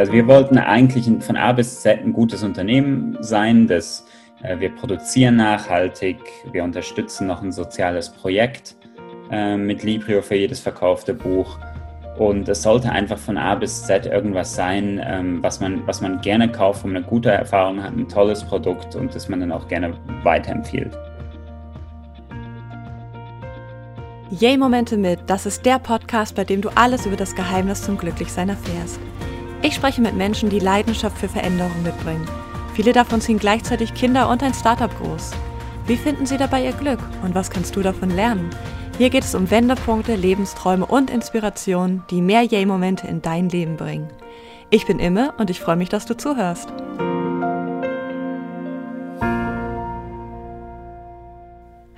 Also wir wollten eigentlich von A bis Z ein gutes Unternehmen sein, das äh, wir produzieren nachhaltig, wir unterstützen noch ein soziales Projekt äh, mit Librio für jedes verkaufte Buch. Und es sollte einfach von A bis Z irgendwas sein, ähm, was, man, was man gerne kauft, wo man eine gute Erfahrung hat, ein tolles Produkt und das man dann auch gerne weiterempfiehlt. Yay-Momente mit, das ist der Podcast, bei dem du alles über das Geheimnis zum Glücklichsein erfährst. Ich spreche mit Menschen, die Leidenschaft für Veränderung mitbringen. Viele davon ziehen gleichzeitig Kinder und ein Startup groß. Wie finden sie dabei ihr Glück und was kannst du davon lernen? Hier geht es um Wendepunkte, Lebensträume und Inspirationen, die mehr Yay-Momente in dein Leben bringen. Ich bin Imme und ich freue mich, dass du zuhörst.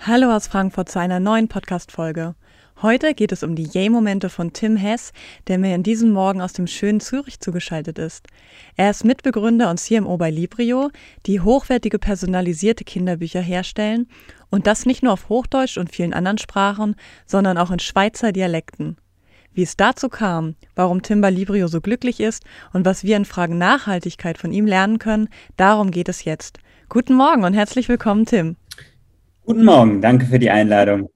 Hallo aus Frankfurt zu einer neuen Podcast-Folge. Heute geht es um die Yay-Momente von Tim Hess, der mir in diesem Morgen aus dem schönen Zürich zugeschaltet ist. Er ist Mitbegründer und CMO bei Librio, die hochwertige personalisierte Kinderbücher herstellen und das nicht nur auf Hochdeutsch und vielen anderen Sprachen, sondern auch in Schweizer Dialekten. Wie es dazu kam, warum Tim bei Librio so glücklich ist und was wir in Fragen Nachhaltigkeit von ihm lernen können, darum geht es jetzt. Guten Morgen und herzlich willkommen, Tim. Guten Morgen, danke für die Einladung.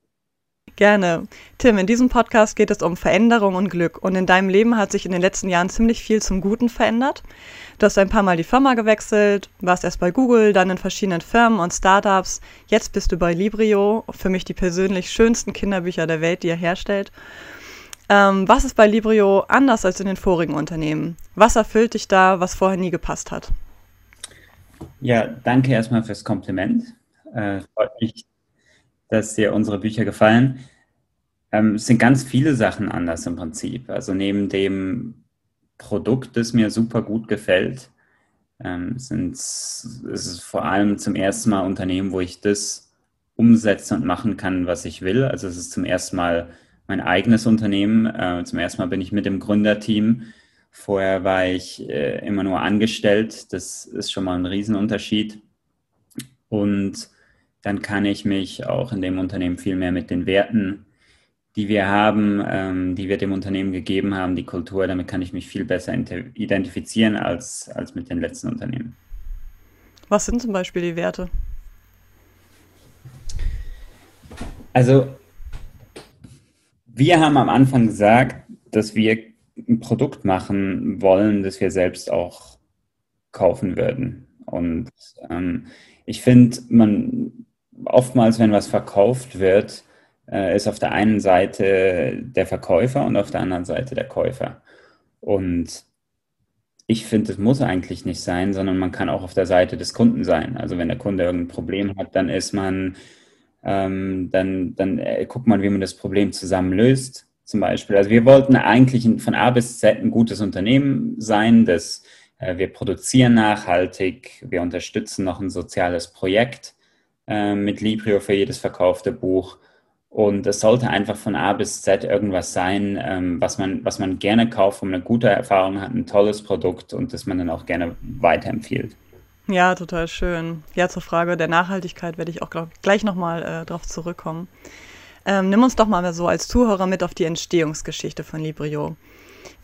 Gerne. Tim, in diesem Podcast geht es um Veränderung und Glück. Und in deinem Leben hat sich in den letzten Jahren ziemlich viel zum Guten verändert. Du hast ein paar Mal die Firma gewechselt, warst erst bei Google, dann in verschiedenen Firmen und Startups. Jetzt bist du bei Librio, für mich die persönlich schönsten Kinderbücher der Welt, die er herstellt. Ähm, was ist bei Librio anders als in den vorigen Unternehmen? Was erfüllt dich da, was vorher nie gepasst hat? Ja, danke erstmal fürs Kompliment. Äh, freut mich, dass dir unsere Bücher gefallen. Ähm, es sind ganz viele Sachen anders im Prinzip. Also neben dem Produkt, das mir super gut gefällt, ähm, sind es vor allem zum ersten Mal Unternehmen, wo ich das umsetzen und machen kann, was ich will. Also es ist zum ersten Mal mein eigenes Unternehmen. Äh, zum ersten Mal bin ich mit dem Gründerteam. Vorher war ich äh, immer nur angestellt. Das ist schon mal ein Riesenunterschied. Und dann kann ich mich auch in dem Unternehmen viel mehr mit den Werten, die wir haben, ähm, die wir dem Unternehmen gegeben haben, die Kultur, damit kann ich mich viel besser identifizieren als, als mit den letzten Unternehmen. Was sind zum Beispiel die Werte? Also, wir haben am Anfang gesagt, dass wir ein Produkt machen wollen, das wir selbst auch kaufen würden. Und ähm, ich finde, man oftmals, wenn was verkauft wird, äh, ist auf der einen Seite der Verkäufer und auf der anderen Seite der Käufer. Und ich finde, es muss eigentlich nicht sein, sondern man kann auch auf der Seite des Kunden sein. Also wenn der Kunde irgendein Problem hat, dann ist man, ähm, dann, dann äh, guckt man, wie man das Problem zusammen löst. Zum Beispiel. Also wir wollten eigentlich von A bis Z ein gutes Unternehmen sein, das äh, wir produzieren nachhaltig, wir unterstützen noch ein soziales Projekt äh, mit Librio für jedes verkaufte Buch. Und es sollte einfach von A bis Z irgendwas sein, ähm, was, man, was man gerne kauft, wo man eine gute Erfahrung hat, ein tolles Produkt und das man dann auch gerne weiterempfiehlt. Ja, total schön. Ja, zur Frage der Nachhaltigkeit werde ich auch glaub, gleich nochmal äh, drauf zurückkommen. Ähm, nimm uns doch mal so als Zuhörer mit auf die Entstehungsgeschichte von Librio.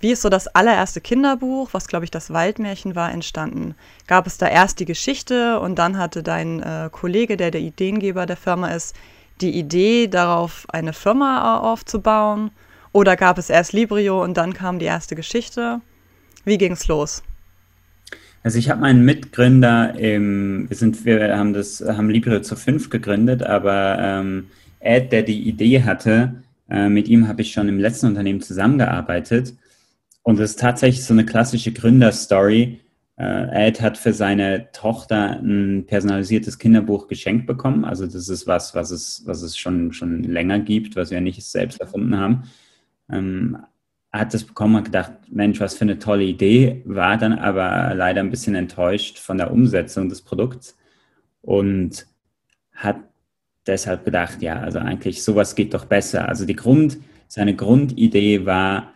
Wie ist so das allererste Kinderbuch, was glaube ich das Waldmärchen war, entstanden? Gab es da erst die Geschichte und dann hatte dein äh, Kollege, der der Ideengeber der Firma ist, die Idee darauf, eine Firma aufzubauen? Oder gab es erst Librio und dann kam die erste Geschichte? Wie ging es los? Also ich habe meinen Mitgründer, im, wir sind, wir haben das, haben Librio zu fünf gegründet, aber ähm, Ed, der die Idee hatte, äh, mit ihm habe ich schon im letzten Unternehmen zusammengearbeitet und es ist tatsächlich so eine klassische Gründerstory. Äh, Ed hat für seine Tochter ein personalisiertes Kinderbuch geschenkt bekommen. Also das ist was, was es, was es schon, schon länger gibt, was wir nicht selbst erfunden haben. Ähm, hat das bekommen und gedacht, Mensch, was für eine tolle Idee, war dann aber leider ein bisschen enttäuscht von der Umsetzung des Produkts und hat deshalb gedacht, ja, also eigentlich sowas geht doch besser. Also die Grund, seine Grundidee war,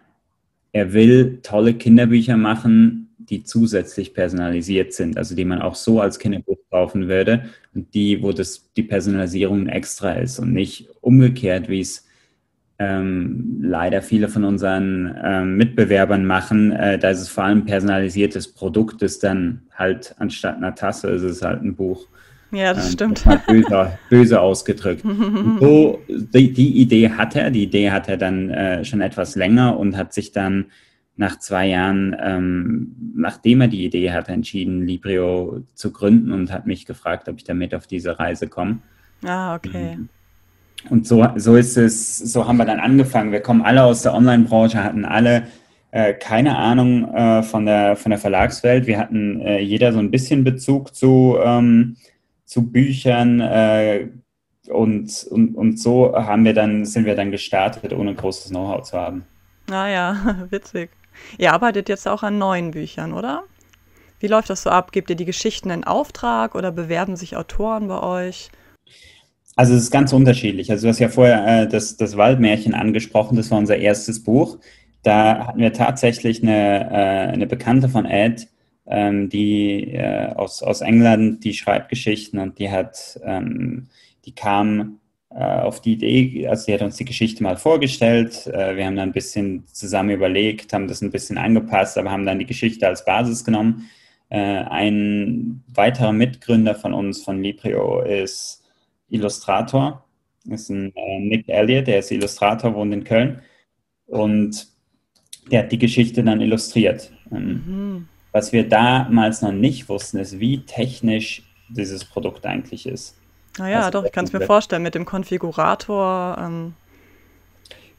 er will tolle Kinderbücher machen, die zusätzlich personalisiert sind, also die man auch so als Kinderbuch kaufen würde und die, wo das, die Personalisierung extra ist und nicht umgekehrt, wie es ähm, leider viele von unseren ähm, Mitbewerbern machen. Äh, da ist es vor allem personalisiertes Produkt, ist dann halt anstatt einer Tasse ist es halt ein Buch. Ja, das ähm, stimmt. Böse, böse ausgedrückt. so, die, die, Idee hat er, die Idee hat er dann äh, schon etwas länger und hat sich dann nach zwei Jahren, ähm, nachdem er die Idee hatte, entschieden, Librio zu gründen und hat mich gefragt, ob ich damit auf diese Reise komme. Ah, okay. Ähm, und so, so ist es, so haben wir dann angefangen. Wir kommen alle aus der Online-Branche, hatten alle äh, keine Ahnung äh, von, der, von der Verlagswelt. Wir hatten äh, jeder so ein bisschen Bezug zu, ähm, zu Büchern äh, und, und, und so haben wir dann, sind wir dann gestartet, ohne großes Know-how zu haben. Ah ja, witzig. Ihr arbeitet jetzt auch an neuen Büchern, oder? Wie läuft das so ab? Gebt ihr die Geschichten in Auftrag oder bewerben sich Autoren bei euch? Also es ist ganz unterschiedlich. Also du hast ja vorher äh, das, das Waldmärchen angesprochen, das war unser erstes Buch. Da hatten wir tatsächlich eine, äh, eine Bekannte von Ed, ähm, die äh, aus, aus England, die schreibt Geschichten und die hat, ähm, die kam äh, auf die Idee, also sie hat uns die Geschichte mal vorgestellt. Äh, wir haben dann ein bisschen zusammen überlegt, haben das ein bisschen angepasst, aber haben dann die Geschichte als Basis genommen. Äh, ein weiterer Mitgründer von uns, von Librio, ist Illustrator. Ist ein äh, Nick Elliott, der ist Illustrator, wohnt in Köln. Und der hat die Geschichte dann illustriert. Ähm, mhm. Was wir damals noch nicht wussten, ist, wie technisch dieses Produkt eigentlich ist. Naja, also, doch, ich kann es mir vorstellen, mit dem Konfigurator. Ähm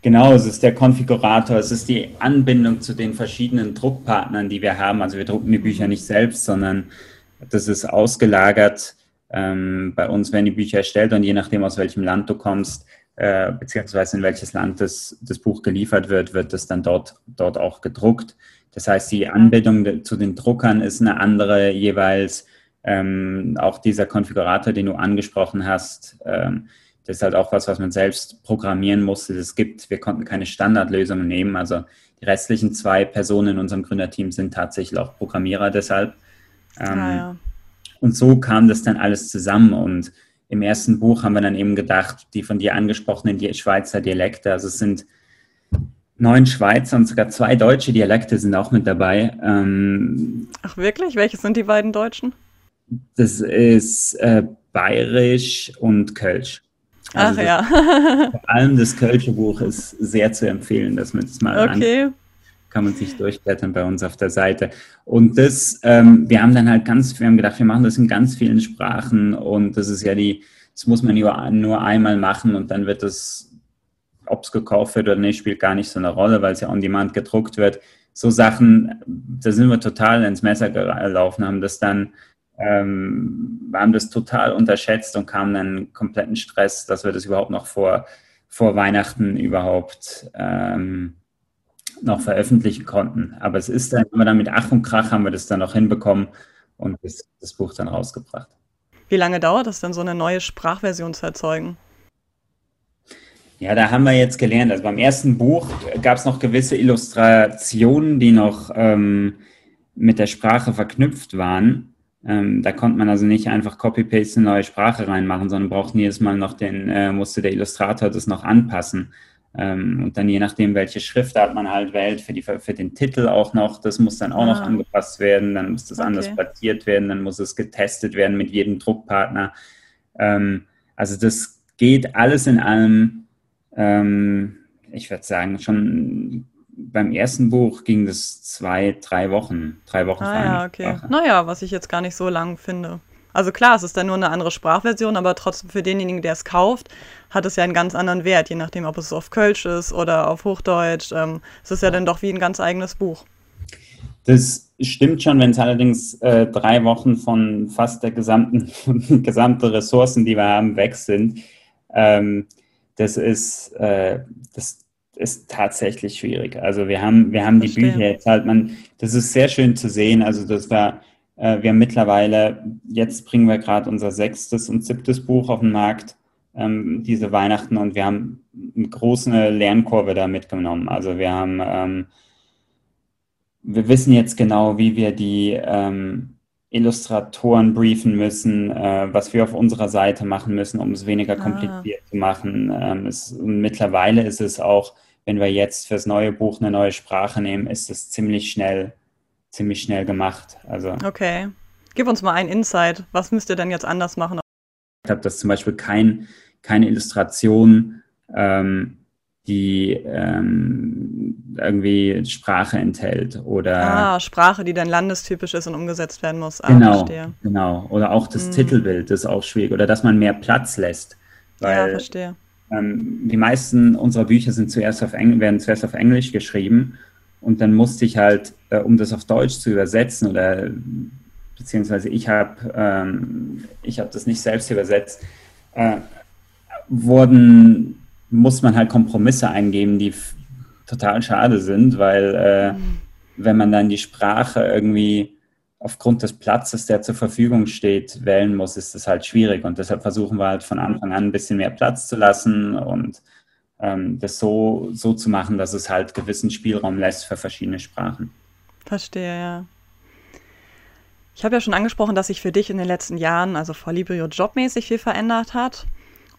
Genau, es ist der Konfigurator, es ist die Anbindung zu den verschiedenen Druckpartnern, die wir haben. Also wir drucken die Bücher nicht selbst, sondern das ist ausgelagert ähm, bei uns werden die Bücher erstellt und je nachdem, aus welchem Land du kommst, äh, beziehungsweise in welches Land das, das Buch geliefert wird, wird das dann dort, dort auch gedruckt. Das heißt, die Anbindung zu den Druckern ist eine andere jeweils. Ähm, auch dieser Konfigurator, den du angesprochen hast, ähm, das ist halt auch was, was man selbst programmieren musste. Es gibt, wir konnten keine Standardlösungen nehmen. Also die restlichen zwei Personen in unserem Gründerteam sind tatsächlich auch Programmierer deshalb. Ähm, ah, ja. Und so kam das dann alles zusammen. Und im ersten Buch haben wir dann eben gedacht, die von dir angesprochenen die Schweizer Dialekte, also es sind neun Schweizer und sogar zwei deutsche Dialekte sind auch mit dabei. Ähm, Ach wirklich? Welche sind die beiden deutschen? Das ist äh, Bayerisch und Kölsch. Also Ach ja. vor allem das Kölsche Buch ist sehr zu empfehlen, dass man das mal okay kann man sich durchblättern bei uns auf der Seite. Und das, ähm, wir haben dann halt ganz, wir haben gedacht, wir machen das in ganz vielen Sprachen und das ist ja die, das muss man nur, nur einmal machen und dann wird das, ob es gekauft wird oder nicht, spielt gar nicht so eine Rolle, weil es ja on demand gedruckt wird. So Sachen, da sind wir total ins Messer gelaufen, haben das dann, ähm, haben das total unterschätzt und kamen dann kompletten Stress, dass wir das überhaupt noch vor, vor Weihnachten überhaupt ähm, noch veröffentlichen konnten. Aber es ist dann, immer dann mit Ach und Krach haben wir das dann noch hinbekommen und das, das Buch dann rausgebracht. Wie lange dauert es dann, so eine neue Sprachversion zu erzeugen? Ja, da haben wir jetzt gelernt. Also beim ersten Buch gab es noch gewisse Illustrationen, die noch ähm, mit der Sprache verknüpft waren. Ähm, da konnte man also nicht einfach Copy-Paste eine neue Sprache reinmachen, sondern brauchten jedes Mal noch den, äh, musste der Illustrator das noch anpassen. Ähm, und dann je nachdem, welche Schriftart man halt wählt, für, die, für den Titel auch noch, das muss dann auch ah. noch angepasst werden, dann muss das okay. anders platziert werden, dann muss es getestet werden mit jedem Druckpartner. Ähm, also das geht alles in allem, ähm, ich würde sagen, schon beim ersten Buch ging das zwei, drei Wochen, drei Wochen. Ah ja, okay. Sprache. Naja, was ich jetzt gar nicht so lang finde. Also klar, es ist dann nur eine andere Sprachversion, aber trotzdem für denjenigen, der es kauft, hat es ja einen ganz anderen Wert, je nachdem, ob es auf Kölsch ist oder auf Hochdeutsch. Ähm, es ist ja dann doch wie ein ganz eigenes Buch. Das stimmt schon, wenn es allerdings äh, drei Wochen von fast der gesamten, gesamten Ressourcen, die wir haben, weg sind. Ähm, das ist, äh, das ist tatsächlich schwierig. Also wir haben, wir haben die Bücher jetzt halt, man, das ist sehr schön zu sehen. Also das war äh, wir haben mittlerweile, jetzt bringen wir gerade unser sechstes und siebtes Buch auf den Markt, ähm, diese Weihnachten, und wir haben eine große Lernkurve da mitgenommen. Also wir haben, ähm, wir wissen jetzt genau, wie wir die, ähm, Illustratoren briefen müssen, äh, was wir auf unserer Seite machen müssen, um es weniger ah. kompliziert ah. zu machen. Ähm, es, mittlerweile ist es auch, wenn wir jetzt fürs neue Buch eine neue Sprache nehmen, ist es ziemlich schnell, ziemlich schnell gemacht. Also, okay. Gib uns mal einen Insight. Was müsst ihr denn jetzt anders machen? Ich habe das zum Beispiel kein, keine Illustration ähm, die ähm, irgendwie Sprache enthält oder ah, Sprache, die dann landestypisch ist und umgesetzt werden muss. Ah, genau, verstehe. genau. Oder auch das mhm. Titelbild ist auch schwierig oder dass man mehr Platz lässt. Weil, ja, verstehe. Ähm, die meisten unserer Bücher sind zuerst auf Engl werden zuerst auf Englisch geschrieben und dann musste ich halt, äh, um das auf Deutsch zu übersetzen oder beziehungsweise ich habe ähm, ich habe das nicht selbst übersetzt, äh, wurden muss man halt Kompromisse eingeben, die total schade sind, weil äh, mhm. wenn man dann die Sprache irgendwie aufgrund des Platzes, der zur Verfügung steht, wählen muss, ist das halt schwierig. Und deshalb versuchen wir halt von Anfang an ein bisschen mehr Platz zu lassen und ähm, das so, so zu machen, dass es halt gewissen Spielraum lässt für verschiedene Sprachen. Verstehe, ja. Ich habe ja schon angesprochen, dass sich für dich in den letzten Jahren, also vor Librio jobmäßig viel verändert hat.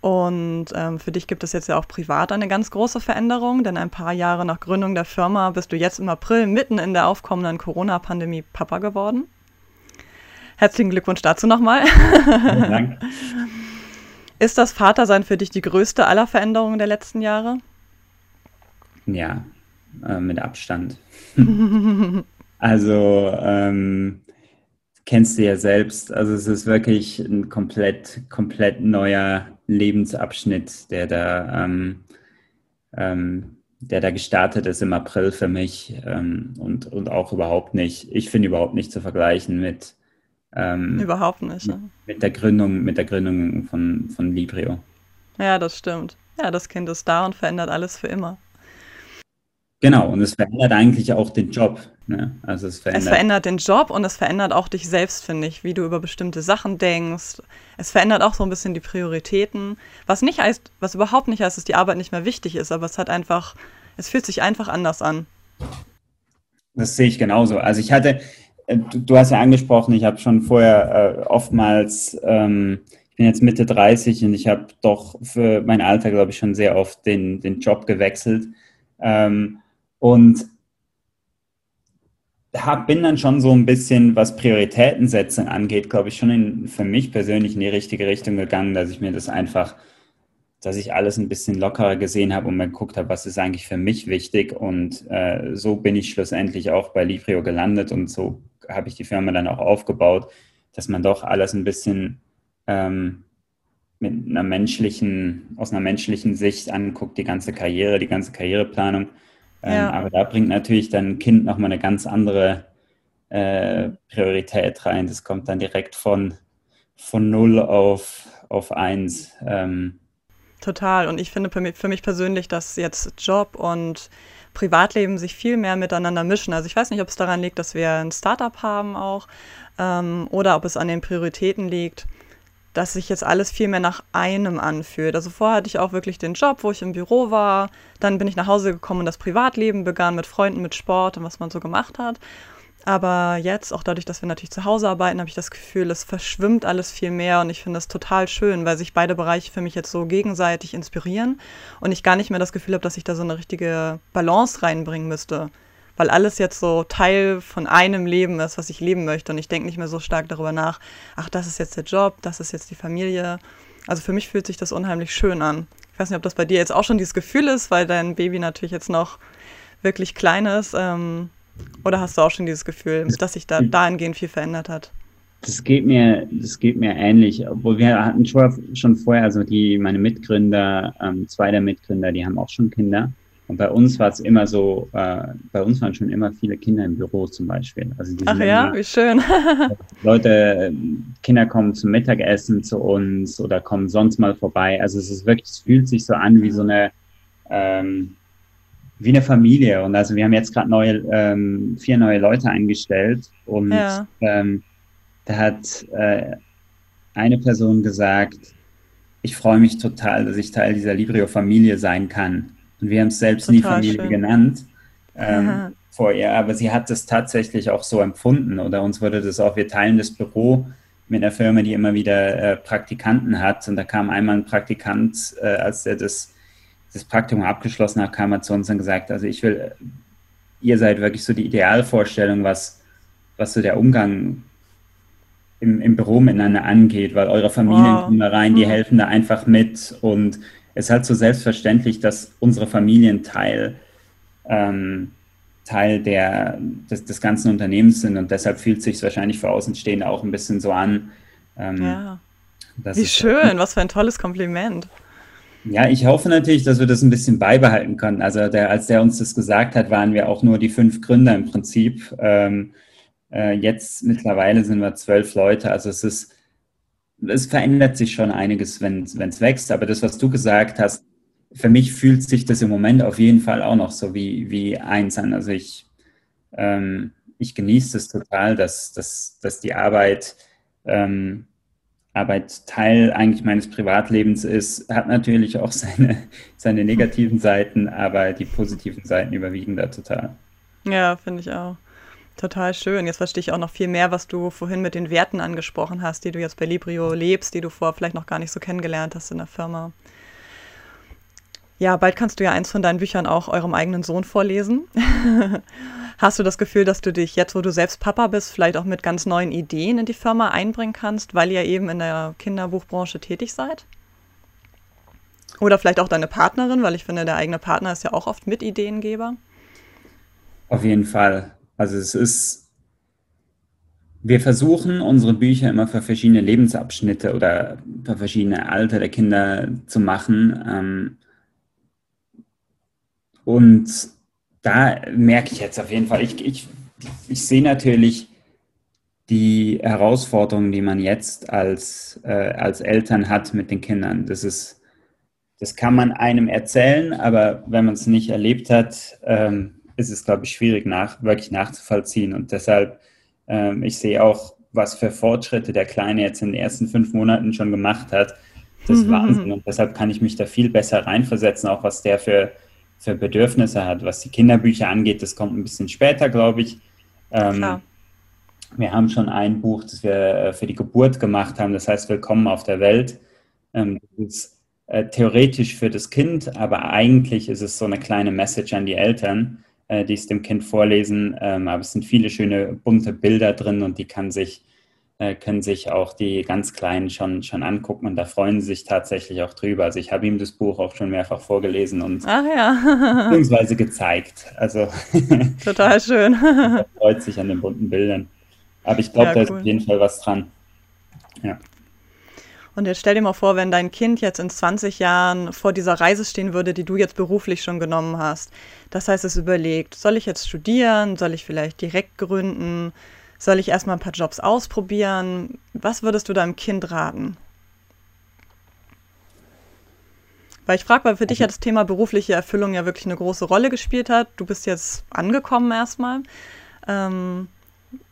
Und ähm, für dich gibt es jetzt ja auch privat eine ganz große Veränderung, denn ein paar Jahre nach Gründung der Firma bist du jetzt im April mitten in der aufkommenden Corona-Pandemie Papa geworden. Herzlichen Glückwunsch dazu nochmal. Vielen Dank. Ist das Vatersein für dich die größte aller Veränderungen der letzten Jahre? Ja, äh, mit Abstand. also ähm, kennst du ja selbst. Also es ist wirklich ein komplett, komplett neuer Lebensabschnitt, der da, ähm, ähm, der da gestartet ist im April für mich ähm, und, und auch überhaupt nicht, ich finde überhaupt nicht zu vergleichen mit ähm, überhaupt nicht. Mit, mit, der Gründung, mit der Gründung von, von Librio. Ja, das stimmt. Ja, das Kind ist da und verändert alles für immer. Genau, und es verändert eigentlich auch den Job. Ne? Also es verändert, es verändert den Job und es verändert auch dich selbst, finde ich, wie du über bestimmte Sachen denkst. Es verändert auch so ein bisschen die Prioritäten. Was nicht heißt, was überhaupt nicht heißt, dass die Arbeit nicht mehr wichtig ist, aber es hat einfach, es fühlt sich einfach anders an. Das sehe ich genauso. Also ich hatte, äh, du, du hast ja angesprochen, ich habe schon vorher äh, oftmals, ähm, ich bin jetzt Mitte 30 und ich habe doch für mein Alter, glaube ich, schon sehr oft den, den Job gewechselt. Ähm, und hab, bin dann schon so ein bisschen, was Prioritätensetzung angeht, glaube ich, schon in, für mich persönlich in die richtige Richtung gegangen, dass ich mir das einfach, dass ich alles ein bisschen lockerer gesehen habe und mir geguckt habe, was ist eigentlich für mich wichtig. Und äh, so bin ich schlussendlich auch bei Librio gelandet und so habe ich die Firma dann auch aufgebaut, dass man doch alles ein bisschen ähm, mit einer menschlichen, aus einer menschlichen Sicht anguckt, die ganze Karriere, die ganze Karriereplanung ähm, ja. aber da bringt natürlich dann ein Kind nochmal eine ganz andere äh, Priorität rein. Das kommt dann direkt von, von 0 auf, auf 1. Ähm. Total. Und ich finde für mich, für mich persönlich, dass jetzt Job und Privatleben sich viel mehr miteinander mischen. Also ich weiß nicht, ob es daran liegt, dass wir ein Startup haben auch ähm, oder ob es an den Prioritäten liegt dass sich jetzt alles viel mehr nach einem anfühlt. Also vorher hatte ich auch wirklich den Job, wo ich im Büro war. Dann bin ich nach Hause gekommen und das Privatleben begann mit Freunden, mit Sport und was man so gemacht hat. Aber jetzt, auch dadurch, dass wir natürlich zu Hause arbeiten, habe ich das Gefühl, es verschwimmt alles viel mehr und ich finde das total schön, weil sich beide Bereiche für mich jetzt so gegenseitig inspirieren und ich gar nicht mehr das Gefühl habe, dass ich da so eine richtige Balance reinbringen müsste weil alles jetzt so Teil von einem Leben ist, was ich leben möchte. Und ich denke nicht mehr so stark darüber nach, ach, das ist jetzt der Job, das ist jetzt die Familie. Also für mich fühlt sich das unheimlich schön an. Ich weiß nicht, ob das bei dir jetzt auch schon dieses Gefühl ist, weil dein Baby natürlich jetzt noch wirklich klein ist. Ähm, oder hast du auch schon dieses Gefühl, dass sich da dahingehend viel verändert hat? Das geht mir, das geht mir ähnlich, obwohl wir hatten schon, schon vorher, also die, meine Mitgründer, ähm, zwei der Mitgründer, die haben auch schon Kinder. Und bei uns war es immer so, äh, bei uns waren schon immer viele Kinder im Büro zum Beispiel. Also Ach ja, wie schön. Leute, Kinder kommen zum Mittagessen zu uns oder kommen sonst mal vorbei. Also es ist wirklich, es fühlt sich so an wie so eine, ähm, wie eine Familie. Und also wir haben jetzt gerade neue, ähm, vier neue Leute eingestellt und ja. ähm, da hat äh, eine Person gesagt, ich freue mich total, dass ich Teil dieser Librio-Familie sein kann. Und wir haben es selbst Total nie Familie schön. genannt. Ähm, vor ihr, aber sie hat es tatsächlich auch so empfunden oder uns wurde das auch, wir teilen das Büro mit einer Firma, die immer wieder äh, Praktikanten hat und da kam einmal ein Praktikant, äh, als er das, das Praktikum abgeschlossen hat, kam er zu uns und gesagt, also ich will, ihr seid wirklich so die Idealvorstellung, was, was so der Umgang im, im Büro miteinander angeht, weil eure Familien wow. kommen da rein, die mhm. helfen da einfach mit und ist halt so selbstverständlich, dass unsere Familien Teil ähm, Teil der, des, des, ganzen Unternehmens sind und deshalb fühlt es sich wahrscheinlich für Außenstehende auch ein bisschen so an. Ähm, ja. Wie schön, was für ein tolles Kompliment. Ja, ich hoffe natürlich, dass wir das ein bisschen beibehalten können. Also der, als der uns das gesagt hat, waren wir auch nur die fünf Gründer im Prinzip. Ähm, äh, jetzt mittlerweile sind wir zwölf Leute. Also es ist, es verändert sich schon einiges, wenn es wächst. Aber das, was du gesagt hast, für mich fühlt sich das im Moment auf jeden Fall auch noch so wie, wie eins an. Also ich, ähm, ich genieße es total, dass, dass, dass die Arbeit, ähm, Arbeit Teil eigentlich meines Privatlebens ist. Hat natürlich auch seine, seine negativen Seiten, aber die positiven Seiten überwiegen da total. Ja, finde ich auch. Total schön. Jetzt verstehe ich auch noch viel mehr, was du vorhin mit den Werten angesprochen hast, die du jetzt bei Librio lebst, die du vorher vielleicht noch gar nicht so kennengelernt hast in der Firma. Ja, bald kannst du ja eins von deinen Büchern auch eurem eigenen Sohn vorlesen. Hast du das Gefühl, dass du dich jetzt, wo du selbst Papa bist, vielleicht auch mit ganz neuen Ideen in die Firma einbringen kannst, weil ihr eben in der Kinderbuchbranche tätig seid? Oder vielleicht auch deine Partnerin, weil ich finde, der eigene Partner ist ja auch oft Mitideengeber. Auf jeden Fall. Also es ist, wir versuchen unsere Bücher immer für verschiedene Lebensabschnitte oder für verschiedene Alter der Kinder zu machen. Ähm, und da merke ich jetzt auf jeden Fall, ich, ich, ich sehe natürlich die Herausforderungen, die man jetzt als, äh, als Eltern hat mit den Kindern. Das ist, das kann man einem erzählen, aber wenn man es nicht erlebt hat, ähm, ist es, glaube ich, schwierig nach, wirklich nachzuvollziehen. Und deshalb, ähm, ich sehe auch, was für Fortschritte der Kleine jetzt in den ersten fünf Monaten schon gemacht hat. Das ist mhm. Wahnsinn. Und deshalb kann ich mich da viel besser reinversetzen, auch was der für für Bedürfnisse hat. Was die Kinderbücher angeht, das kommt ein bisschen später, glaube ich. Ähm, wir haben schon ein Buch, das wir äh, für die Geburt gemacht haben, das heißt Willkommen auf der Welt. Ähm, das ist äh, theoretisch für das Kind, aber eigentlich ist es so eine kleine Message an die Eltern, äh, die es dem Kind vorlesen. Ähm, aber es sind viele schöne bunte Bilder drin und die kann sich äh, können sich auch die ganz Kleinen schon, schon angucken und da freuen sie sich tatsächlich auch drüber. Also ich habe ihm das Buch auch schon mehrfach vorgelesen und Ach ja. beziehungsweise gezeigt. Also total schön. er freut sich an den bunten Bildern. Aber ich glaube, ja, da ist auf jeden Fall was dran. Ja. Und jetzt stell dir mal vor, wenn dein Kind jetzt in 20 Jahren vor dieser Reise stehen würde, die du jetzt beruflich schon genommen hast. Das heißt, es überlegt, soll ich jetzt studieren? Soll ich vielleicht direkt gründen? Soll ich erstmal ein paar Jobs ausprobieren? Was würdest du deinem Kind raten? Weil ich frage, weil für dich ja das Thema berufliche Erfüllung ja wirklich eine große Rolle gespielt hat. Du bist jetzt angekommen erstmal. Ähm,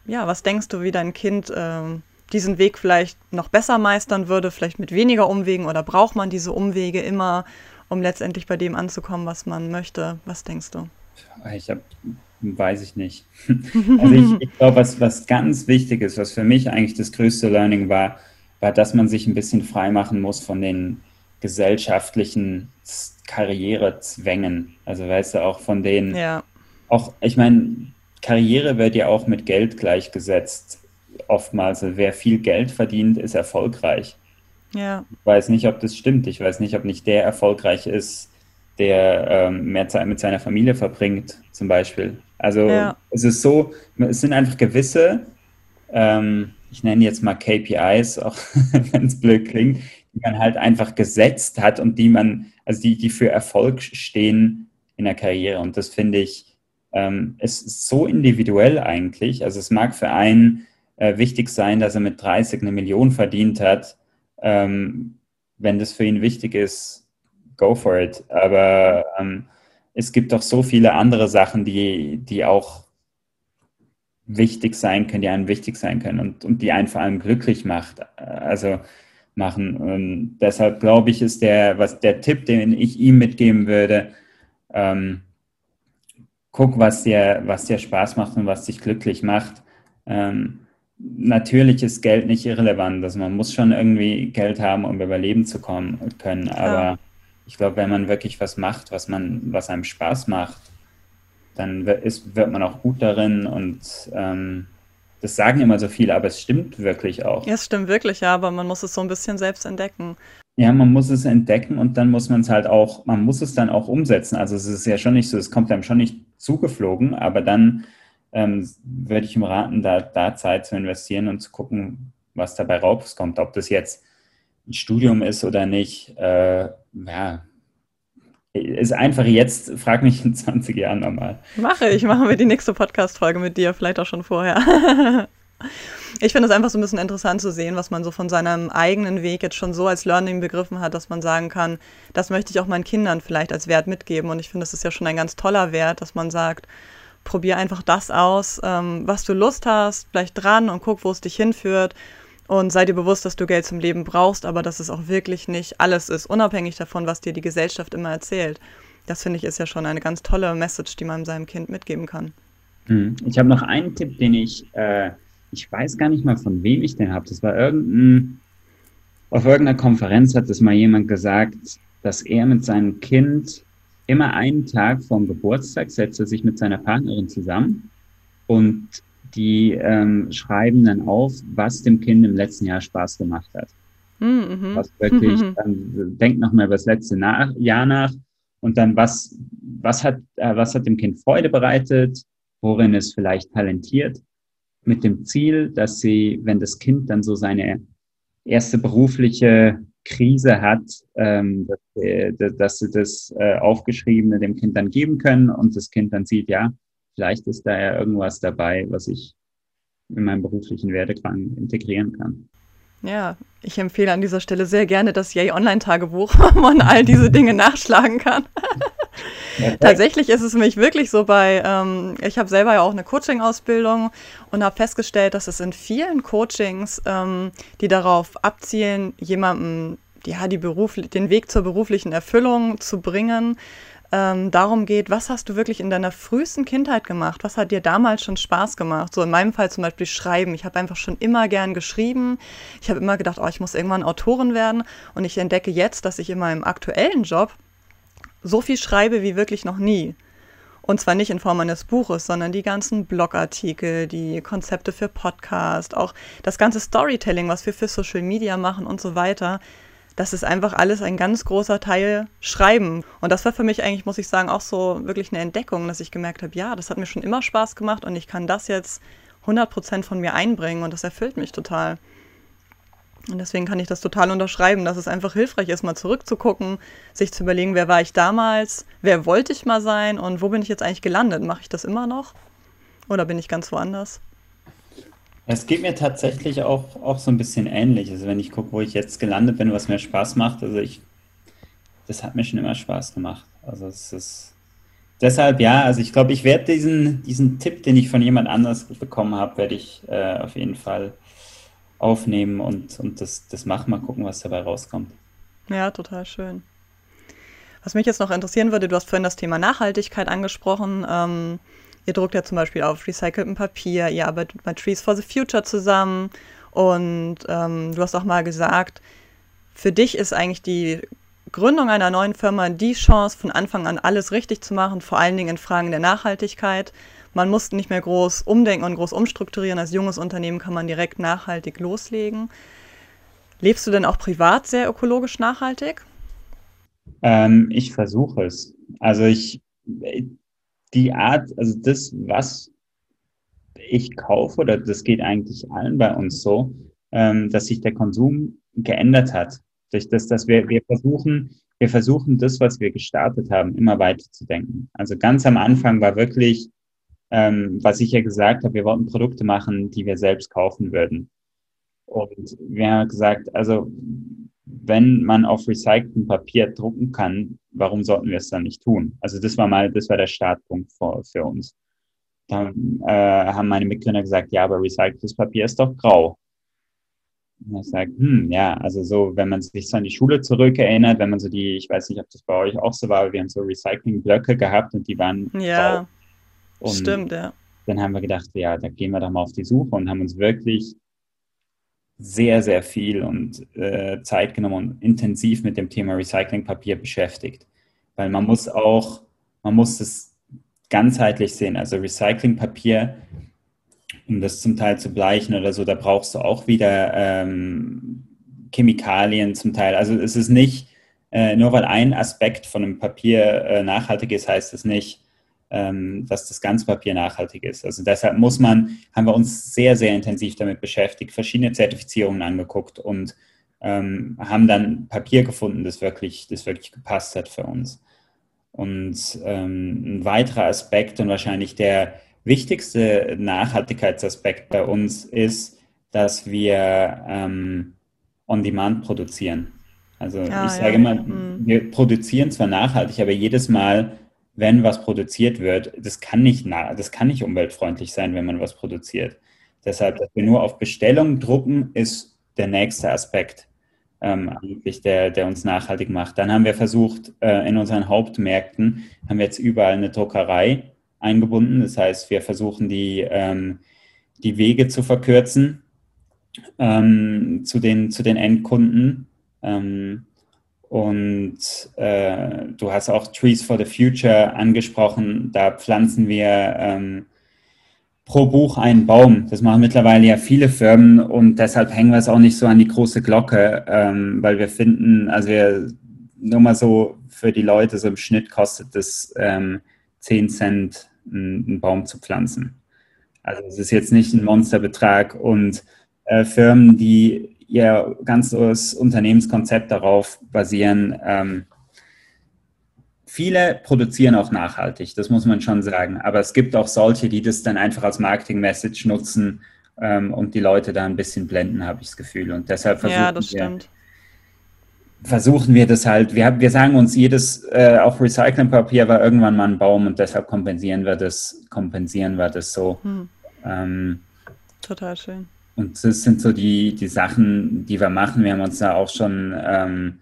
ja, was denkst du, wie dein Kind ähm, diesen Weg vielleicht noch besser meistern würde, vielleicht mit weniger Umwegen oder braucht man diese Umwege immer, um letztendlich bei dem anzukommen, was man möchte? Was denkst du? Ich habe Weiß ich nicht. Also ich, ich glaube, was, was ganz wichtig ist, was für mich eigentlich das größte Learning war, war, dass man sich ein bisschen frei machen muss von den gesellschaftlichen Karrierezwängen. Also weißt du, auch von denen, ja. auch, ich meine, Karriere wird ja auch mit Geld gleichgesetzt. Oftmals, wer viel Geld verdient, ist erfolgreich. Ja. Ich weiß nicht, ob das stimmt. Ich weiß nicht, ob nicht der erfolgreich ist, der ähm, mehr Zeit mit seiner Familie verbringt, zum Beispiel. Also ja. es ist so, es sind einfach gewisse, ähm, ich nenne jetzt mal KPIs, auch wenn es blöd klingt, die man halt einfach gesetzt hat und die man, also die, die für Erfolg stehen in der Karriere. Und das finde ich, ähm, ist so individuell eigentlich. Also es mag für einen äh, wichtig sein, dass er mit 30 eine Million verdient hat. Ähm, wenn das für ihn wichtig ist, go for it. Aber ähm, es gibt auch so viele andere Sachen, die, die auch wichtig sein können, die einem wichtig sein können und, und die einen vor allem glücklich macht, also machen. Und deshalb glaube ich, ist der, was der Tipp, den ich ihm mitgeben würde, ähm, guck, was dir, was dir Spaß macht und was dich glücklich macht. Ähm, natürlich ist Geld nicht irrelevant. Also man muss schon irgendwie Geld haben, um überleben zu kommen, können. Aber ja. ich glaube, wenn man wirklich was macht, was man, was einem Spaß macht, dann ist, wird man auch gut darin und ähm, das sagen immer so viele, aber es stimmt wirklich auch. Ja, es stimmt wirklich, ja, aber man muss es so ein bisschen selbst entdecken. Ja, man muss es entdecken und dann muss man es halt auch, man muss es dann auch umsetzen. Also es ist ja schon nicht so, es kommt einem schon nicht zugeflogen, aber dann ähm, würde ich ihm raten, da, da Zeit zu investieren und zu gucken, was dabei rauskommt. Ob das jetzt ein Studium ist oder nicht, äh, ja, ist einfach jetzt, frag mich in 20 Jahren nochmal. Mache ich, machen wir die nächste Podcast-Folge mit dir, vielleicht auch schon vorher. Ich finde es einfach so ein bisschen interessant zu sehen, was man so von seinem eigenen Weg jetzt schon so als Learning begriffen hat, dass man sagen kann, das möchte ich auch meinen Kindern vielleicht als Wert mitgeben. Und ich finde, das ist ja schon ein ganz toller Wert, dass man sagt, probier einfach das aus, ähm, was du Lust hast, vielleicht dran und guck, wo es dich hinführt. Und sei dir bewusst, dass du Geld zum Leben brauchst, aber dass es auch wirklich nicht alles ist, unabhängig davon, was dir die Gesellschaft immer erzählt. Das finde ich ist ja schon eine ganz tolle Message, die man seinem Kind mitgeben kann. Hm. Ich habe noch einen Tipp, den ich äh, ich weiß gar nicht mal, von wem ich den habe. Das war irgendein, auf irgendeiner Konferenz hat das mal jemand gesagt, dass er mit seinem Kind immer einen Tag vorm Geburtstag setzt er sich mit seiner Partnerin zusammen und die ähm, schreiben dann auf, was dem Kind im letzten Jahr Spaß gemacht hat. Mhm. Was wirklich, dann denkt nochmal über das letzte nach, Jahr nach und dann was, was hat, äh, was hat dem Kind Freude bereitet, worin es vielleicht talentiert mit dem Ziel, dass sie, wenn das Kind dann so seine erste berufliche Krise hat, ähm, dass, äh, dass, sie das äh, Aufgeschriebene dem Kind dann geben können und das Kind dann sieht, ja, vielleicht ist da ja irgendwas dabei, was ich in meinem beruflichen Werdegang integrieren kann. Ja, ich empfehle an dieser Stelle sehr gerne das Yay Online-Tagebuch, wo man all diese Dinge nachschlagen kann. Tatsächlich ist es für mich wirklich so bei, ähm, ich habe selber ja auch eine Coaching-Ausbildung und habe festgestellt, dass es in vielen Coachings, ähm, die darauf abzielen, jemandem ja, die Beruf, den Weg zur beruflichen Erfüllung zu bringen, ähm, darum geht, was hast du wirklich in deiner frühesten Kindheit gemacht? Was hat dir damals schon Spaß gemacht? So in meinem Fall zum Beispiel Schreiben. Ich habe einfach schon immer gern geschrieben. Ich habe immer gedacht, oh, ich muss irgendwann Autorin werden. Und ich entdecke jetzt, dass ich in meinem aktuellen Job so viel schreibe wie wirklich noch nie. Und zwar nicht in Form eines Buches, sondern die ganzen Blogartikel, die Konzepte für Podcast, auch das ganze Storytelling, was wir für Social Media machen und so weiter. Das ist einfach alles ein ganz großer Teil Schreiben. Und das war für mich eigentlich, muss ich sagen, auch so wirklich eine Entdeckung, dass ich gemerkt habe, ja, das hat mir schon immer Spaß gemacht und ich kann das jetzt 100% von mir einbringen und das erfüllt mich total. Und deswegen kann ich das total unterschreiben, dass es einfach hilfreich ist, mal zurückzugucken, sich zu überlegen, wer war ich damals, wer wollte ich mal sein und wo bin ich jetzt eigentlich gelandet? Mache ich das immer noch oder bin ich ganz woanders? Es geht mir tatsächlich auch, auch so ein bisschen ähnlich. Also wenn ich gucke, wo ich jetzt gelandet bin, was mir Spaß macht, also ich, das hat mir schon immer Spaß gemacht. Also es ist deshalb ja, also ich glaube, ich werde diesen, diesen Tipp, den ich von jemand anders bekommen habe, werde ich äh, auf jeden Fall aufnehmen und, und das, das machen, mal gucken, was dabei rauskommt. Ja, total schön. Was mich jetzt noch interessieren würde, du hast vorhin das Thema Nachhaltigkeit angesprochen. Ähm, ihr druckt ja zum Beispiel auf recyceltem Papier, ihr arbeitet bei Trees for the Future zusammen und ähm, du hast auch mal gesagt, für dich ist eigentlich die Gründung einer neuen Firma die Chance, von Anfang an alles richtig zu machen, vor allen Dingen in Fragen der Nachhaltigkeit. Man muss nicht mehr groß umdenken und groß umstrukturieren. Als junges Unternehmen kann man direkt nachhaltig loslegen. Lebst du denn auch privat sehr ökologisch nachhaltig? Ähm, ich versuche es. Also ich, die Art, also das, was ich kaufe, oder das geht eigentlich allen bei uns so, ähm, dass sich der Konsum geändert hat. Durch das, dass wir, wir versuchen, wir versuchen das, was wir gestartet haben, immer weiter zu denken. Also ganz am Anfang war wirklich ähm, was ich ja gesagt habe, wir wollten Produkte machen, die wir selbst kaufen würden. Und wir haben gesagt, also wenn man auf recyceltem Papier drucken kann, warum sollten wir es dann nicht tun? Also das war mal, das war der Startpunkt für, für uns. Dann äh, haben meine Mitgründer gesagt, ja, aber recyceltes Papier ist doch grau. Und ich sage, hm, ja, also so, wenn man sich so an die Schule zurückerinnert, wenn man so die, ich weiß nicht, ob das bei euch auch so war, aber wir haben so Recycling-Blöcke gehabt und die waren ja. grau. Und Stimmt, ja. Dann haben wir gedacht, ja, da gehen wir doch mal auf die Suche und haben uns wirklich sehr, sehr viel und äh, Zeit genommen und intensiv mit dem Thema Recyclingpapier beschäftigt. Weil man muss auch, man muss es ganzheitlich sehen. Also Recyclingpapier, um das zum Teil zu bleichen oder so, da brauchst du auch wieder ähm, Chemikalien zum Teil. Also es ist nicht, äh, nur weil ein Aspekt von einem Papier äh, nachhaltig ist, heißt es nicht, dass das ganze Papier nachhaltig ist. Also deshalb muss man, haben wir uns sehr, sehr intensiv damit beschäftigt, verschiedene Zertifizierungen angeguckt und ähm, haben dann Papier gefunden, das wirklich, das wirklich gepasst hat für uns. Und ähm, ein weiterer Aspekt und wahrscheinlich der wichtigste Nachhaltigkeitsaspekt bei uns ist, dass wir ähm, on demand produzieren. Also ah, ich sage ja. immer, mhm. wir produzieren zwar nachhaltig, aber jedes Mal wenn was produziert wird, das kann nicht, das kann nicht umweltfreundlich sein, wenn man was produziert. Deshalb, dass wir nur auf Bestellung drucken, ist der nächste Aspekt ähm, eigentlich, der, der uns nachhaltig macht. Dann haben wir versucht, äh, in unseren Hauptmärkten haben wir jetzt überall eine Druckerei eingebunden. Das heißt, wir versuchen die, ähm, die Wege zu verkürzen ähm, zu, den, zu den Endkunden. Ähm, und äh, du hast auch Trees for the Future angesprochen. Da pflanzen wir ähm, pro Buch einen Baum. Das machen mittlerweile ja viele Firmen und deshalb hängen wir es auch nicht so an die große Glocke, ähm, weil wir finden, also wir, nur mal so für die Leute, so im Schnitt kostet es ähm, 10 Cent, einen Baum zu pflanzen. Also es ist jetzt nicht ein Monsterbetrag und äh, Firmen, die ihr ganzes Unternehmenskonzept darauf basieren. Ähm, viele produzieren auch nachhaltig, das muss man schon sagen. Aber es gibt auch solche, die das dann einfach als Marketing-Message nutzen ähm, und die Leute da ein bisschen blenden, habe ich das Gefühl. Und deshalb versuchen ja, das wir, versuchen wir das halt. Wir, wir sagen uns, jedes, äh, auch Recyclingpapier war irgendwann mal ein Baum und deshalb kompensieren wir das, kompensieren wir das so. Hm. Ähm, Total schön. Und das sind so die, die Sachen, die wir machen. Wir haben uns da auch schon ähm,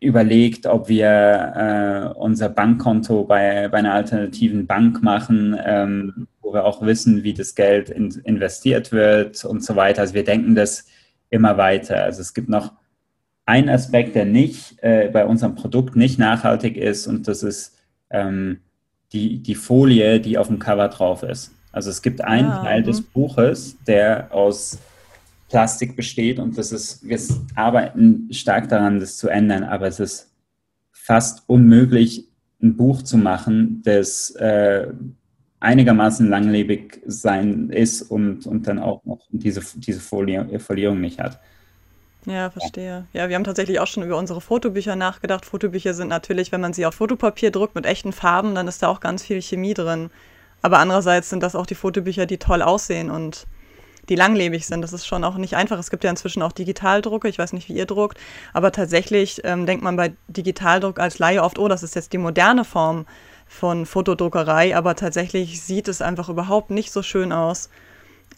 überlegt, ob wir äh, unser Bankkonto bei, bei einer alternativen Bank machen, ähm, wo wir auch wissen, wie das Geld in, investiert wird und so weiter. Also wir denken das immer weiter. Also es gibt noch einen Aspekt, der nicht äh, bei unserem Produkt nicht nachhaltig ist und das ist ähm, die, die Folie, die auf dem Cover drauf ist. Also es gibt einen ah, Teil des mhm. Buches, der aus Plastik besteht und das ist, wir arbeiten stark daran, das zu ändern, aber es ist fast unmöglich, ein Buch zu machen, das äh, einigermaßen langlebig sein ist und, und dann auch noch diese, diese Folie, Folierung nicht hat. Ja, verstehe. Ja, wir haben tatsächlich auch schon über unsere Fotobücher nachgedacht. Fotobücher sind natürlich, wenn man sie auf Fotopapier druckt mit echten Farben, dann ist da auch ganz viel Chemie drin. Aber andererseits sind das auch die Fotobücher, die toll aussehen und die langlebig sind. Das ist schon auch nicht einfach. Es gibt ja inzwischen auch Digitaldrucke. Ich weiß nicht, wie ihr druckt. Aber tatsächlich ähm, denkt man bei Digitaldruck als Laie oft, oh, das ist jetzt die moderne Form von Fotodruckerei. Aber tatsächlich sieht es einfach überhaupt nicht so schön aus,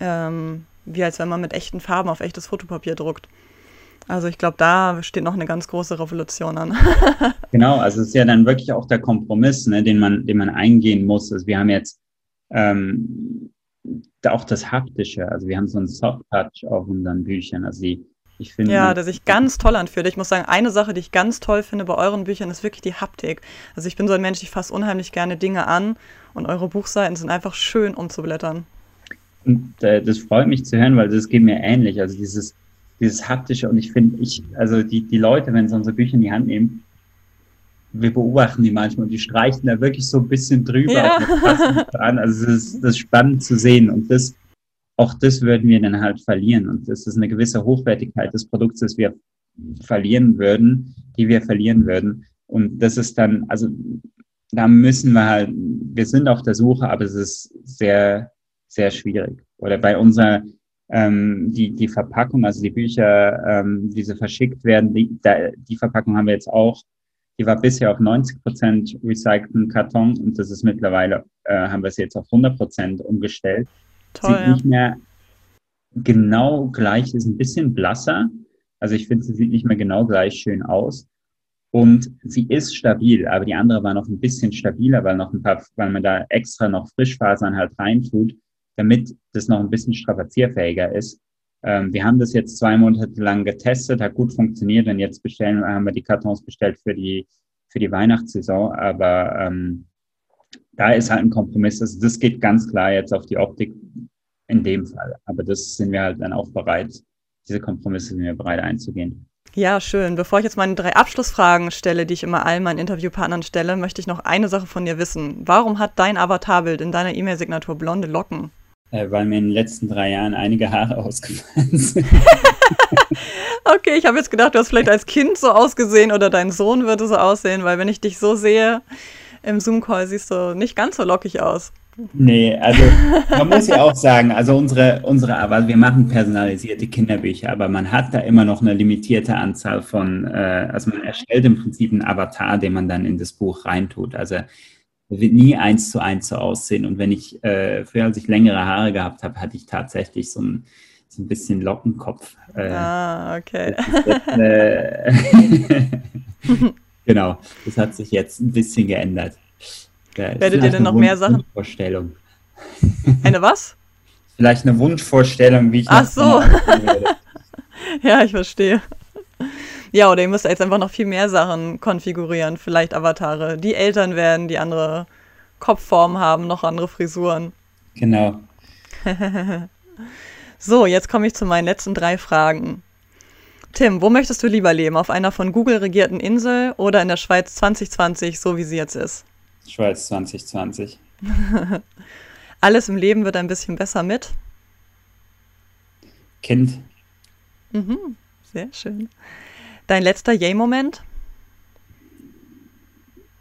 ähm, wie als wenn man mit echten Farben auf echtes Fotopapier druckt. Also ich glaube, da steht noch eine ganz große Revolution an. genau, also es ist ja dann wirklich auch der Kompromiss, ne, den, man, den man eingehen muss. Also wir haben jetzt ähm, auch das Haptische. Also wir haben so einen Soft-Touch auf unseren Büchern. Also die, ich finde. Ja, das sich ganz toll anfühlt. Ich muss sagen, eine Sache, die ich ganz toll finde bei euren Büchern, ist wirklich die Haptik. Also ich bin so ein Mensch, ich fasse unheimlich gerne Dinge an und eure Buchseiten sind einfach schön umzublättern. Und äh, das freut mich zu hören, weil das geht mir ähnlich. Also dieses, dieses haptische und ich finde, ich, also die, die Leute, wenn sie unsere Bücher in die Hand nehmen, wir beobachten die manchmal und die streichen da wirklich so ein bisschen drüber ja. an. Also es ist, das ist spannend zu sehen und das, auch das würden wir dann halt verlieren und das ist eine gewisse Hochwertigkeit des Produkts, das wir verlieren würden, die wir verlieren würden und das ist dann, also da müssen wir halt, wir sind auf der Suche, aber es ist sehr, sehr schwierig. Oder bei unserer, ähm, die, die Verpackung, also die Bücher, ähm, die so verschickt werden, die, da, die Verpackung haben wir jetzt auch die war bisher auf 90 Prozent recycelten Karton und das ist mittlerweile, äh, haben wir es jetzt auf 100 Prozent umgestellt. Toll, sieht ja. nicht mehr genau gleich, ist ein bisschen blasser. Also ich finde, sie sieht nicht mehr genau gleich schön aus. Und sie ist stabil, aber die andere war noch ein bisschen stabiler, weil noch ein paar, weil man da extra noch Frischfasern halt reintut, damit das noch ein bisschen strapazierfähiger ist. Ähm, wir haben das jetzt zwei Monate lang getestet, hat gut funktioniert und jetzt bestellen, haben wir die Kartons bestellt für die, für die Weihnachtssaison. Aber ähm, da ist halt ein Kompromiss. Also das geht ganz klar jetzt auf die Optik in dem Fall. Aber das sind wir halt dann auch bereit, diese Kompromisse sind wir bereit einzugehen. Ja, schön. Bevor ich jetzt meine drei Abschlussfragen stelle, die ich immer allen meinen Interviewpartnern stelle, möchte ich noch eine Sache von dir wissen. Warum hat dein Avatarbild in deiner E-Mail-Signatur blonde Locken? Äh, weil mir in den letzten drei Jahren einige Haare ausgefallen sind. okay, ich habe jetzt gedacht, du hast vielleicht als Kind so ausgesehen oder dein Sohn würde so aussehen, weil wenn ich dich so sehe im Zoom-Call, siehst du nicht ganz so lockig aus. Nee, also man muss ja auch sagen, also unsere, unsere Arbeit, wir machen personalisierte Kinderbücher, aber man hat da immer noch eine limitierte Anzahl von, äh, also man erstellt im Prinzip einen Avatar, den man dann in das Buch reintut. Also wird nie eins zu eins so aussehen. Und wenn ich, äh, früher als ich längere Haare gehabt habe, hatte ich tatsächlich so ein, so ein bisschen Lockenkopf. Äh, ah, okay. Das, äh, genau, das hat sich jetzt ein bisschen geändert. Werdet ihr denn noch mehr Sachen? Vorstellung. Eine was? Vielleicht eine Wunschvorstellung, wie ich Ach so. ja, ich verstehe. Ja, oder ihr müsst jetzt einfach noch viel mehr Sachen konfigurieren. Vielleicht Avatare, die Eltern werden, die andere Kopfformen haben, noch andere Frisuren. Genau. so, jetzt komme ich zu meinen letzten drei Fragen. Tim, wo möchtest du lieber leben? Auf einer von Google regierten Insel oder in der Schweiz 2020, so wie sie jetzt ist? Schweiz 2020. Alles im Leben wird ein bisschen besser mit. Kind. Mhm, sehr schön. Dein letzter Yay-Moment?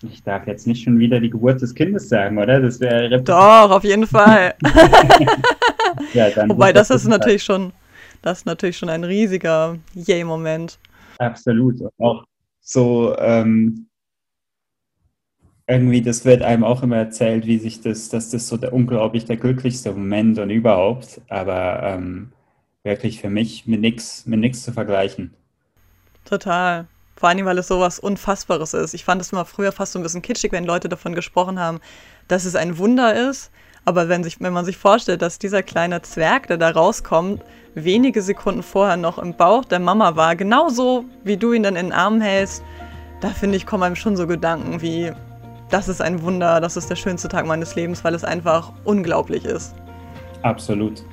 Ich darf jetzt nicht schon wieder die Geburt des Kindes sagen, oder? Das wäre Doch, auf jeden Fall. ja, Wobei das ist natürlich schon, das ist natürlich schon ein riesiger Yay-Moment. Absolut. Auch so ähm, irgendwie, das wird einem auch immer erzählt, wie sich das, dass das so der unglaublich der glücklichste Moment und überhaupt, aber ähm, wirklich für mich mit nichts mit nix zu vergleichen. Total. Vor allem, weil es so was Unfassbares ist. Ich fand es immer früher fast so ein bisschen kitschig, wenn Leute davon gesprochen haben, dass es ein Wunder ist. Aber wenn, sich, wenn man sich vorstellt, dass dieser kleine Zwerg, der da rauskommt, wenige Sekunden vorher noch im Bauch der Mama war, genauso wie du ihn dann in den Armen hältst, da finde ich, kommen einem schon so Gedanken wie, das ist ein Wunder, das ist der schönste Tag meines Lebens, weil es einfach unglaublich ist. Absolut.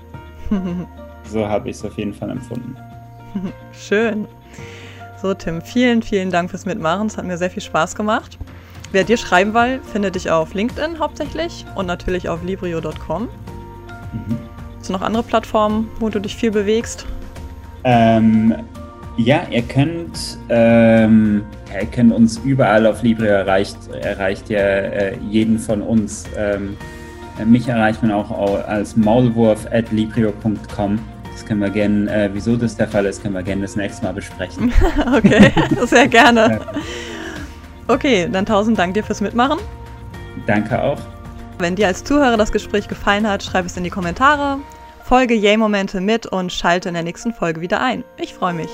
so habe ich es auf jeden Fall empfunden. Schön. So, Tim, vielen, vielen Dank fürs Mitmachen. Es hat mir sehr viel Spaß gemacht. Wer dir schreiben will, findet dich auf LinkedIn hauptsächlich und natürlich auf librio.com. Mhm. Hast du noch andere Plattformen, wo du dich viel bewegst? Ähm, ja, ihr könnt, ähm, ihr könnt uns überall auf Libre erreicht, erreicht ja äh, jeden von uns. Ähm, mich erreicht man auch als maulwurf at librio.com. Das können wir gerne, äh, wieso das der Fall ist, können wir gerne das nächste Mal besprechen. okay, sehr gerne. Okay, dann tausend Dank dir fürs Mitmachen. Danke auch. Wenn dir als Zuhörer das Gespräch gefallen hat, schreib es in die Kommentare, folge Yay-Momente mit und schalte in der nächsten Folge wieder ein. Ich freue mich.